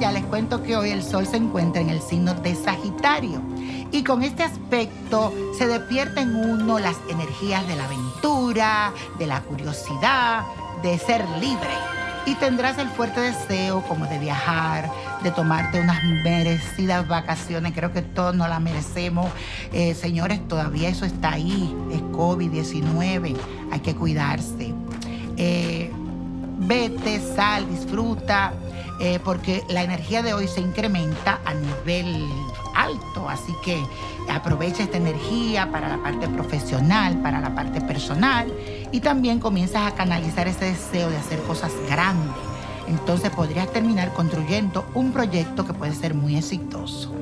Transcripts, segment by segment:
día les cuento que hoy el Sol se encuentra en el signo de Sagitario y con este aspecto se despierta en uno las energías de la aventura, de la curiosidad, de ser libre. Y tendrás el fuerte deseo como de viajar, de tomarte unas merecidas vacaciones. Creo que todos nos las merecemos. Eh, señores, todavía eso está ahí. Es COVID-19. Hay que cuidarse. Eh, vete, sal, disfruta. Eh, porque la energía de hoy se incrementa a nivel alto, así que aprovecha esta energía para la parte profesional, para la parte personal y también comienzas a canalizar ese deseo de hacer cosas grandes. Entonces podrías terminar construyendo un proyecto que puede ser muy exitoso.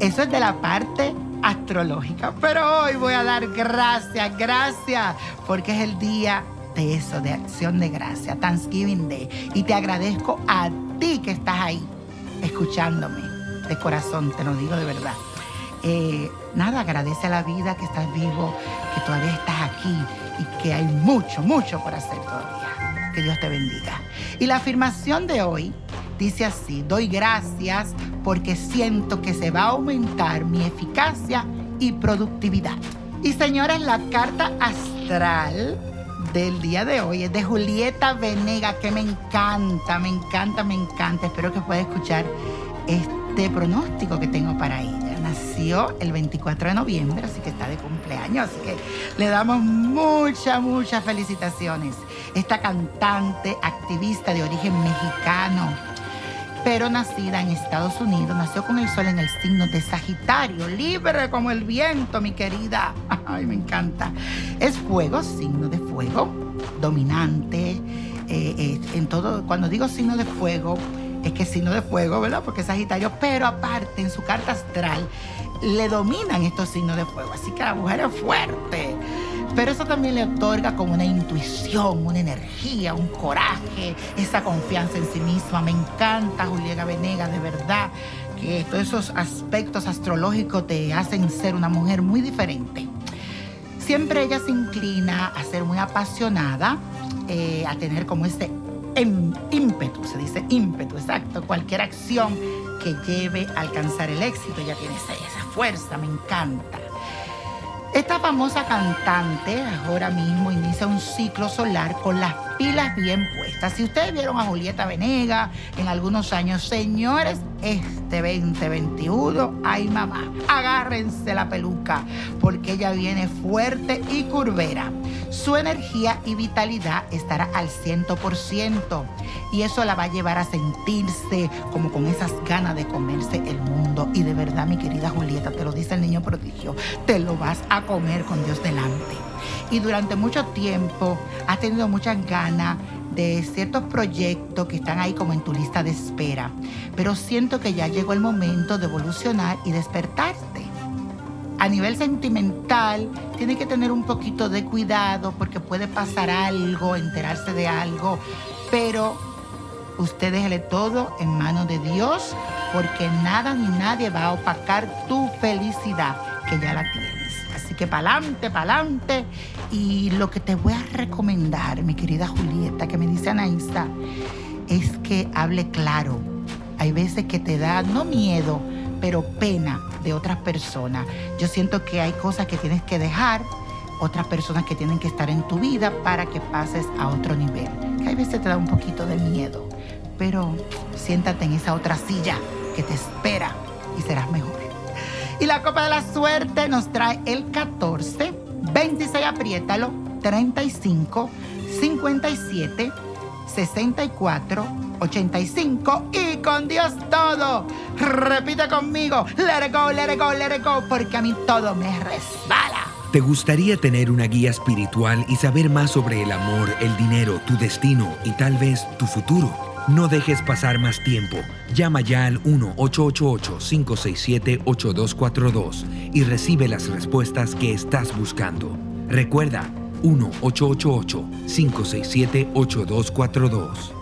Eso es de la parte astrológica, pero hoy voy a dar gracias, gracias, porque es el día de eso, de acción de gracia, Thanksgiving Day. Y te agradezco a ti que estás ahí, escuchándome, de corazón, te lo digo de verdad. Eh, nada, agradece a la vida que estás vivo, que todavía estás aquí y que hay mucho, mucho por hacer todavía. Que Dios te bendiga. Y la afirmación de hoy dice así, doy gracias porque siento que se va a aumentar mi eficacia y productividad. Y señores, la carta astral del día de hoy es de Julieta Venega, que me encanta, me encanta, me encanta. Espero que pueda escuchar este pronóstico que tengo para ella. Nació el 24 de noviembre, así que está de cumpleaños, así que le damos muchas, muchas felicitaciones. Esta cantante, activista de origen mexicano, pero nacida en Estados Unidos, nació con el sol en el signo de Sagitario, libre como el viento, mi querida. Ay, me encanta. Es fuego, signo de fuego, dominante. Eh, eh, en todo, cuando digo signo de fuego, es que signo de fuego, ¿verdad? Porque es Sagitario, pero aparte en su carta astral le dominan estos signos de fuego. Así que la mujer es fuerte. Pero eso también le otorga como una intuición, una energía, un coraje, esa confianza en sí misma. Me encanta Julieta Venegas, de verdad, que todos esos aspectos astrológicos te hacen ser una mujer muy diferente. Siempre ella se inclina a ser muy apasionada, eh, a tener como ese ímpetu, se dice ímpetu, exacto, cualquier acción que lleve a alcanzar el éxito, ella tiene esa fuerza, me encanta. Esta famosa cantante ahora mismo inicia un ciclo solar con las pilas bien puestas. Si ustedes vieron a Julieta Venega en algunos años, señores, este 2021, ay mamá, agárrense la peluca porque ella viene fuerte y curvera. Su energía y vitalidad estará al 100% y eso la va a llevar a sentirse como con esas ganas de comerse el mundo. Y de verdad, mi querida Julieta, te lo dice el niño prodigio, te lo vas a comer con Dios delante. Y durante mucho tiempo has tenido muchas ganas de ciertos proyectos que están ahí como en tu lista de espera. Pero siento que ya llegó el momento de evolucionar y despertarte. A nivel sentimental, tiene que tener un poquito de cuidado porque puede pasar algo, enterarse de algo, pero usted déjele todo en manos de Dios porque nada ni nadie va a opacar tu felicidad que ya la tienes. Así que pa'lante, pa'lante. Y lo que te voy a recomendar, mi querida Julieta, que me dice Anaísa, es que hable claro. Hay veces que te da, no miedo, pero pena de otras personas. Yo siento que hay cosas que tienes que dejar, otras personas que tienen que estar en tu vida para que pases a otro nivel. Que hay veces te da un poquito de miedo, pero siéntate en esa otra silla que te espera y serás mejor. Y la copa de la suerte nos trae el 14, 26, apriétalo, 35, 57, 64, 85 y con Dios todo. Repite conmigo, let it go, let it go, let it go, porque a mí todo me resbala. ¿Te gustaría tener una guía espiritual y saber más sobre el amor, el dinero, tu destino y tal vez tu futuro? No dejes pasar más tiempo. Llama ya al 1-888-567-8242 y recibe las respuestas que estás buscando. Recuerda, 1-888-567-8242.